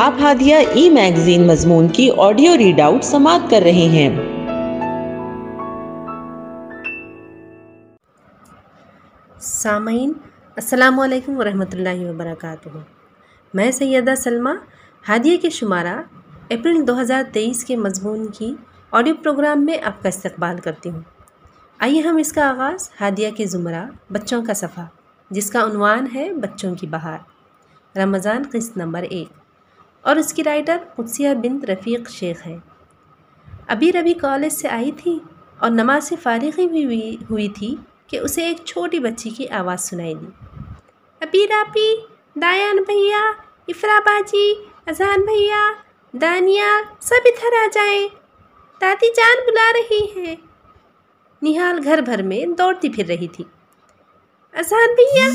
آپ ہادیہ ای میگزین مضمون کی آڈیو ریڈ آؤٹ سماعت کر رہے ہیں۔ سامعین، السلام علیکم ورحمۃ اللہ وبرکاتہ۔ میں سیدہ سلمہ، ہادیہ کے شمارہ، اپریل دو ہزار تیئیس کے مضمون کی آڈیو پروگرام میں آپ کا استقبال کرتی ہوں۔ آئیے ہم اس کا آغاز ہادیہ کے زمرہ بچوں کا صفحہ، جس کا عنوان ہے بچوں کی بہار۔ رمضان قسط نمبر ایک۔ اور اس کی رائٹر قدسیہ بنت رفیق شیخ ہے ابھی ربی کالج سے آئی تھی اور نماز سے فارغی بھی ہوئی ہوئی تھی کہ اسے ایک چھوٹی بچی کی آواز سنائی دی۔ ابھی راپی دایان بھیا، افرا باجی، اذان بھیا، دانیہ سب ادھر آ جائیں۔ دادی جان بلا رہی ہے نہال گھر بھر میں دوڑتی پھر رہی تھی۔ اذان بھیا،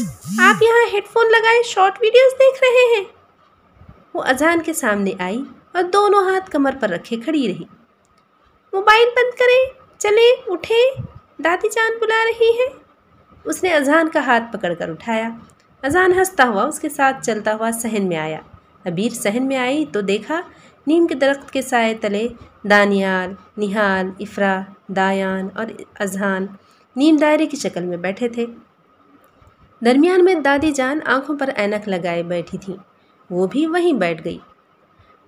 آپ یہاں ہیڈ فون لگائے شارٹ ویڈیوز دیکھ رہے ہیں۔ وہ اذان کے سامنے آئی اور دونوں ہاتھ کمر پر رکھے کھڑی رہی۔ موبائل بند کریں، چلیں، اٹھیں، دادی جان بلا رہی ہے اس نے اذان کا ہاتھ پکڑ کر اٹھایا۔ اذان ہنستا ہوا اس کے ساتھ چلتا ہوا صحن میں آیا۔ ابیر صحن میں آئی تو دیکھا نیم کے درخت کے سائے تلے دانیال، نہال، افرا، دایان اور اذہان نیم دائرے کی شکل میں بیٹھے تھے۔ درمیان میں دادی جان آنکھوں پر اینک لگائے بیٹھی تھیں۔ وہ بھی وہیں بیٹھ گئی۔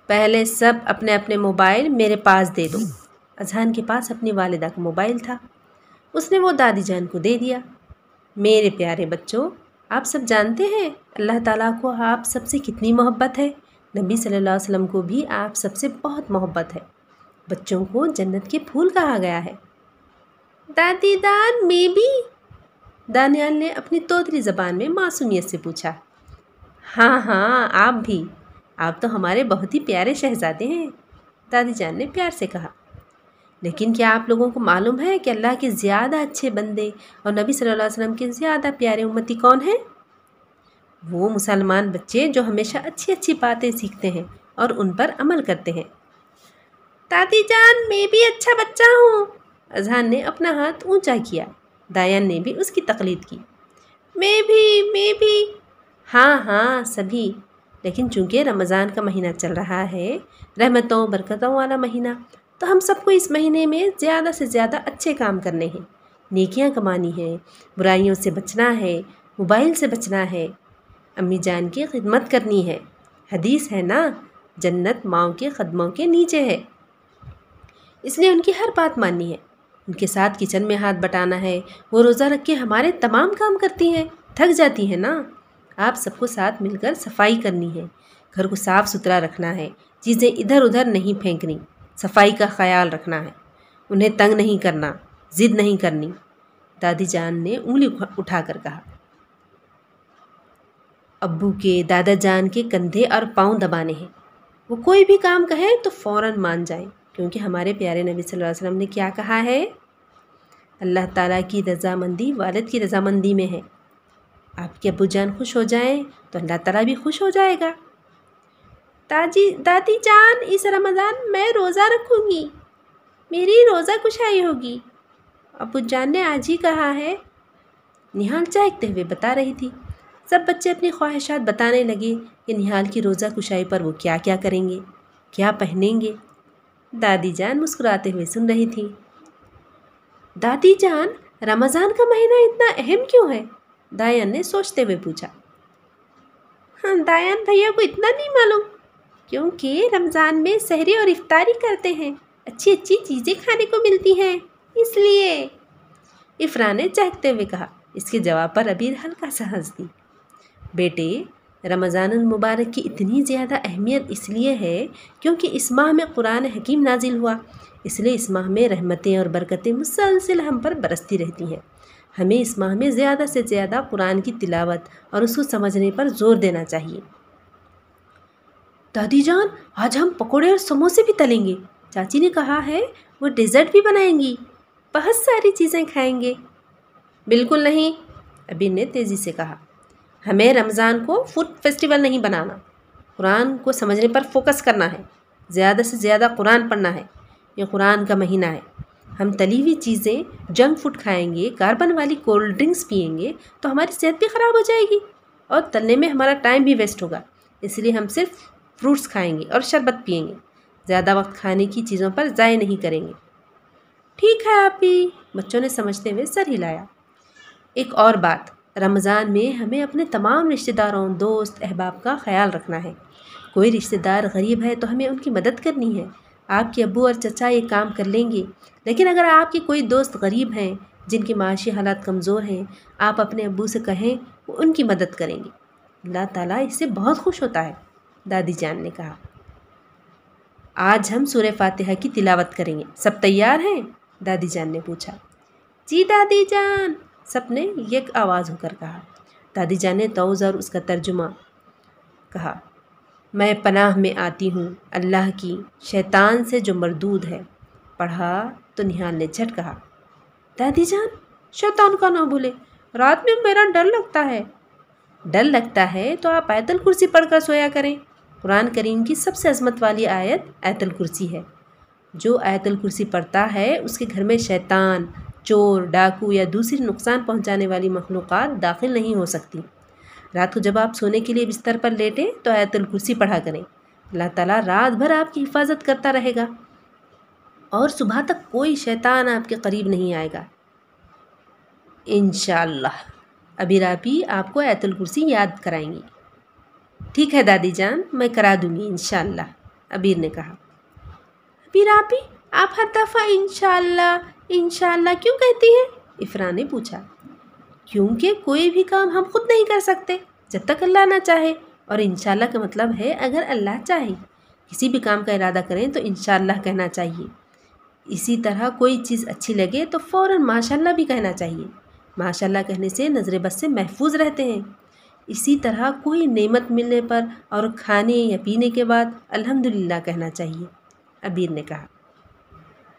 پہلے سب اپنے اپنے موبائل میرے پاس دے دو۔ اذہان کے پاس اپنی والدہ کا موبائل تھا۔ اس نے وہ دادی جان کو دے دیا۔ میرے پیارے بچوں، آپ سب جانتے ہیں اللہ تعالیٰ کو آپ سب سے کتنی محبت ہے۔ نبی صلی اللہ علیہ وسلم کو بھی آپ سب سے بہت محبت ہے۔ بچوں کو جنت کے پھول کہا گیا ہے۔ دادی دان میں بھی۔ دانیال نے اپنی توتری زبان میں معصومیت سے پوچھا۔ ہاں ہاں آپ بھی۔ آپ تو ہمارے بہت ہی پیارے شہزادے ہیں، دادی جان نے پیار سے کہا۔ لیکن کیا آپ لوگوں کو معلوم ہے کہ اللہ کے زیادہ اچھے بندے اور نبی صلی اللہ علیہ وسلم کے زیادہ پیارے امتی کون ہیں؟ وہ مسلمان بچے جو ہمیشہ اچھی اچھی باتیں سیکھتے ہیں اور ان پر عمل کرتے ہیں۔ دادی جان، میں بھی اچھا بچہ ہوں۔ اذہان نے اپنا ہاتھ اونچا کیا۔ دایان نے بھی اس کی تقلید کی۔ میں بھی میں بھی۔ ہاں ہاں سبھی۔ لیکن چونکہ رمضان کا مہینہ چل رہا ہے، رحمتوں، برکتوں والا مہینہ، تو ہم سب کو اس مہینے میں زیادہ سے زیادہ اچھے کام کرنے ہیں۔ نیکیاں کمانی ہیں، برائیوں سے بچنا ہے، موبائل سے بچنا ہے۔ امی جان کی خدمت کرنی ہے۔ حدیث ہے نا، جنت ماؤں کے قدموں کے نیچے ہے۔ اس لیے ان کی ہر بات ماننی ہے۔ ان کے ساتھ کچن میں ہاتھ بٹانا ہے۔ وہ روزہ رکھ کے ہمارے تمام کام کرتی ہیں۔ تھک جاتی ہیں نا۔ آپ سب کو ساتھ مل کر صفائی کرنی ہے۔ گھر کو صاف ستھرا رکھنا ہے۔ چیزیں ادھر ادھر نہیں پھینکنی۔ صفائی کا خیال رکھنا ہے۔ انہیں تنگ نہیں کرنا۔ ضد نہیں کرنی۔ دادی جان نے انگلی اٹھا کر کہا۔ ابو کے دادا جان کے کندھے اور پاؤں دبانے ہیں۔ وہ کوئی بھی کام کہیں تو فوراً مان جائیں۔ کیونکہ ہمارے پیارے نبی صلی اللہ علیہ وسلم نے کیا کہا ہے؟ اللہ تعالیٰ کی رضامندی والد کی رضامندی میں ہے۔ آپ کے ابو جان خوش ہو جائیں تو اللہ تعالیٰ بھی خوش ہو جائے گا۔ داجی دادی جان، اس رمضان میں روزہ رکھوں گی۔ میری روزہ کشائی ہوگی۔ ابو جان نے آج ہی کہا ہے۔ نہال چہکتے ہوئے بتا رہی تھی۔ سب بچے اپنی خواہشات بتانے لگے کہ نہال کی روزہ کشائی پر وہ کیا کیا کریں گے، کیا پہنیں گے۔ دادی جان مسکراتے ہوئے سن رہی تھی۔ دادی جان، رمضان کا مہینہ اتنا اہم کیوں ہے؟ دایان نے سوچتے ہوئے پوچھا ہاں دایان بھیا کو اتنا نہیں معلوم کیونکہ رمضان میں سحری اور افطاری کرتے ہیں اچھی اچھی چیزیں کھانے کو ملتی ہیں اس لیے افرا نے چہکتے ہوئے کہا اس کے جواب پر ابیر ہلکا سا ہنس دی بیٹے رمضان المبارک کی اتنی زیادہ اہمیت اس لیے ہے کیونکہ اس ماہ میں قرآن حکیم نازل ہوا اس لیے اس ماہ میں رحمتیں اور برکتیں مسلسل ہم پر برستی رہتی ہیں ہمیں اس ماہ میں زیادہ سے زیادہ قرآن کی تلاوت اور اس کو سمجھنے پر زور دینا چاہیے۔ دادی جان، آج ہم پکوڑے اور سموسے بھی تلیں گے۔ چاچی نے کہا ہے، وہ ڈیزرٹ بھی بنائیں گی۔ بہت ساری چیزیں کھائیں گے۔ بالکل نہیں، ابھی نے تیزی سے کہا۔ ہمیں رمضان کو فوڈ فیسٹیول نہیں بنانا۔ قرآن کو سمجھنے پر فوکس کرنا ہے۔ زیادہ سے زیادہ قرآن پڑھنا ہے۔ یہ قرآن کا مہینہ ہے۔ ہم تلی ہوئی چیزیں جنک فوڈ کھائیں گے، کاربن والی کولڈ ڈرنکس پئیں گے تو ہماری صحت بھی خراب ہو جائے گی اور تلنے میں ہمارا ٹائم بھی ویسٹ ہوگا۔ اس لیے ہم صرف فروٹس کھائیں گے اور شربت پئیں گے۔ زیادہ وقت کھانے کی چیزوں پر ضائع نہیں کریں گے۔ ٹھیک ہے آپ ہی بچوں نے سمجھتے ہوئے سر ہلایا۔ ایک اور بات، رمضان میں ہمیں اپنے تمام رشتہ داروں، دوست، احباب کا خیال رکھنا ہے۔ کوئی رشتہ دار غریب ہے تو ہمیں ان کی مدد کرنی ہے۔ آپ کے ابو اور چچا یہ کام کر لیں گے۔ لیکن اگر آپ کے کوئی دوست غریب ہیں، جن کے معاشی حالات کمزور ہیں، آپ اپنے ابو سے کہیں، وہ ان کی مدد کریں گے۔ اللہ تعالیٰ اس سے بہت خوش ہوتا ہے، دادی جان نے کہا۔ آج ہم سورہ فاتحہ کی تلاوت کریں گے۔ سب تیار ہیں؟ دادی جان نے پوچھا۔ جی دادی جان، سب نے یک آواز ہو کر کہا۔ دادی جان نے توز اور اس کا ترجمہ کہا۔ میں پناہ میں آتی ہوں اللہ کی، شیطان سے جو مردود ہے۔ پڑھا تو نہال نے جھٹ کہا۔ دادی جان، شیطان کا نہ بھولے، رات میں میرا ڈر لگتا ہے۔ ڈر لگتا ہے تو آپ ایت الکرسی پڑھ کر سویا کریں۔ قرآن کریم کی سب سے عظمت والی آیت ایت الکرسی ہے۔ جو ایت الکرسی پڑھتا ہے، اس کے گھر میں شیطان، چور، ڈاکو یا دوسری نقصان پہنچانے والی مخلوقات داخل نہیں ہو سکتی۔ رات کو جب آپ سونے کے لیے بستر پر لیٹیں تو ایت الکرسی پڑھا کریں۔ اللہ تعالیٰ رات بھر آپ کی حفاظت کرتا رہے گا۔ اور صبح تک کوئی شیطان آپ کے قریب نہیں آئے گا۔ انشاءاللہ۔ ابھی راپی آپ کو ایت الکرسی یاد کرائیں گی۔ ٹھیک ہے دادی جان، میں کرا دوں گی انشاءاللہ۔ ابیر نے کہا۔ ابیر آپی آپ ہر دفعہ انشاءاللہ انشاءاللہ کیوں کہتی ہیں؟ افرا نے پوچھا۔ کیونکہ کوئی بھی کام ہم خود نہیں کر سکتے۔ جب تک اللہ نہ چاہے، اور انشاءاللہ کا مطلب ہے اگر اللہ چاہے۔ کسی بھی کام کا ارادہ کریں تو انشاءاللہ کہنا چاہیے۔ اسی طرح کوئی چیز اچھی لگے تو فوراً ماشاء اللہ بھی کہنا چاہیے۔ ماشاء اللہ کہنے سے نظر بس سے محفوظ رہتے ہیں۔ اسی طرح کوئی نعمت ملنے پر اور کھانے یا پینے کے بعد الحمد للہ کہنا چاہیے۔ ابیر نے کہا۔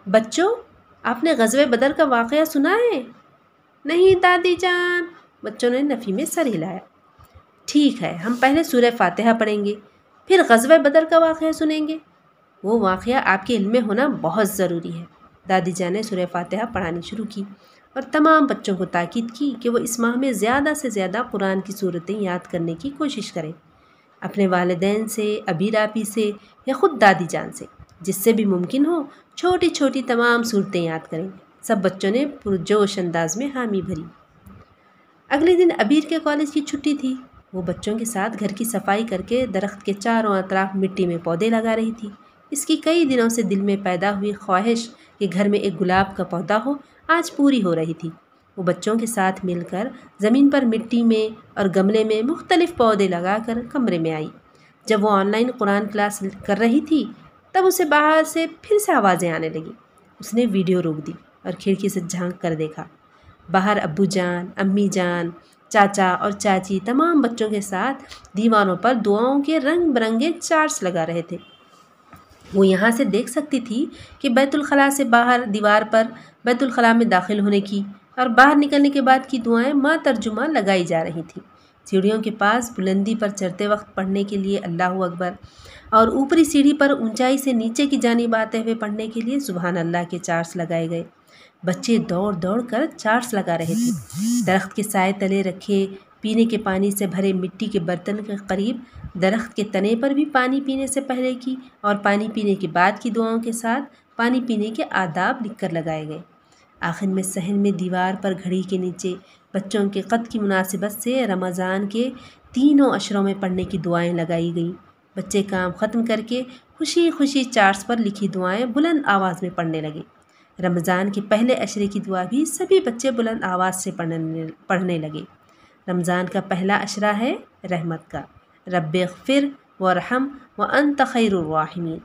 بچوں، آپ نے غزوہ بدر کا واقعہ سنا ہے؟ نہیں دادی جان۔ بچوں نے نفی میں سر ہلایا۔ ٹھیک ہے، ہم پہلے سورہ فاتحہ پڑھیں گے، پھر غزوہ بدر کا واقعہ سنیں گے۔ وہ واقعہ آپ کے علم میں ہونا بہت ضروری ہے۔ دادی جان نے سورہ فاتحہ پڑھانی شروع کی اور تمام بچوں کو تاکید کی کہ وہ اس ماہ میں زیادہ سے زیادہ قرآن کی صورتیں یاد کرنے کی کوشش کریں۔ اپنے والدین سے ابی راپی سے یا خود دادی جان سے، جس سے بھی ممکن ہو، چھوٹی چھوٹی تمام صورتیں یاد کریں سب بچوں نے پرجوش انداز میں حامی بھری۔ اگلے دن ابیر کے کالج کی چھٹی تھی۔ وہ بچوں کے ساتھ گھر کی صفائی کر کے درخت کے چاروں اطراف مٹی میں پودے لگا رہی تھی۔ اس کی کئی دنوں سے دل میں پیدا ہوئی خواہش کہ گھر میں ایک گلاب کا پودا ہو، آج پوری ہو رہی تھی۔ وہ بچوں کے ساتھ مل کر زمین پر مٹی میں اور گملے میں مختلف پودے لگا کر کمرے میں آئی۔ جب وہ آن لائن قرآن کلاس کر رہی تھی، تب اسے باہر سے پھر سے آوازیں آنے لگیں۔ اس نے ویڈیو روک دی۔ اور کھڑکی سے جھانک کر دیکھا۔ باہر ابو جان، امی جان، چاچا اور چاچی تمام بچوں کے ساتھ دیواروں پر دعاؤں کے رنگ برنگے چارٹس لگا رہے تھے۔ وہ یہاں سے دیکھ سکتی تھی کہ بیت الخلاء سے باہر دیوار پر بیت الخلاء میں داخل ہونے کی اور باہر نکلنے کے بعد کی دعائیں ماں ترجمہ لگائی جا رہی تھیں۔ سیڑھیوں کے پاس بلندی پر چڑھتے وقت پڑھنے کے لیے اللہ اکبر اور اوپری سیڑھی پر اونچائی سے نیچے کی جانب آتے ہوئے پڑھنے کے لیے سبحان اللہ کے چارٹس لگائے گئے۔ بچے دوڑ دوڑ کر چارٹس لگا رہے تھے۔ درخت کے سائے تلے رکھے، پینے کے پانی سے بھرے مٹی کے برتن کے قریب درخت کے تنے پر بھی پانی پینے سے پہلے کی اور پانی پینے کے بعد کی دعاؤں کے ساتھ پانی پینے کے آداب لکھ کر لگائے گئے۔ آخر میں صحن میں دیوار پر گھڑی کے نیچے بچوں کے قد کی مناسبت سے رمضان کے تینوں اشروں میں پڑھنے کی دعائیں لگائی گئیں۔ بچے کام ختم کر کے خوشی خوشی چارٹس پر لکھی دعائیں بلند آواز میں پڑھنے لگے۔ رمضان کے پہلے اشرے کی دعا بھی سبھی بچے بلند آواز سے پڑھنے پڑھنے لگے۔ رمضان کا پہلا اشرہ ہے رحمت کا۔ رب اغفر و رحم و انت خیر الراحمین۔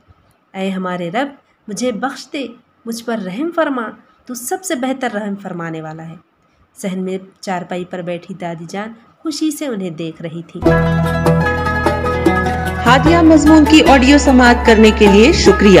اے ہمارے رب، مجھے بخش دے، مجھ پر رحم فرما۔ تو سب سے بہتر رحم فرمانے والا ہے۔ صحن میں چارپائی پر بیٹھی دادی جان خوشی سے انہیں دیکھ رہی تھی۔ ہادیہ مضمون کی آڈیو سماعت کرنے کے لیے شکریہ۔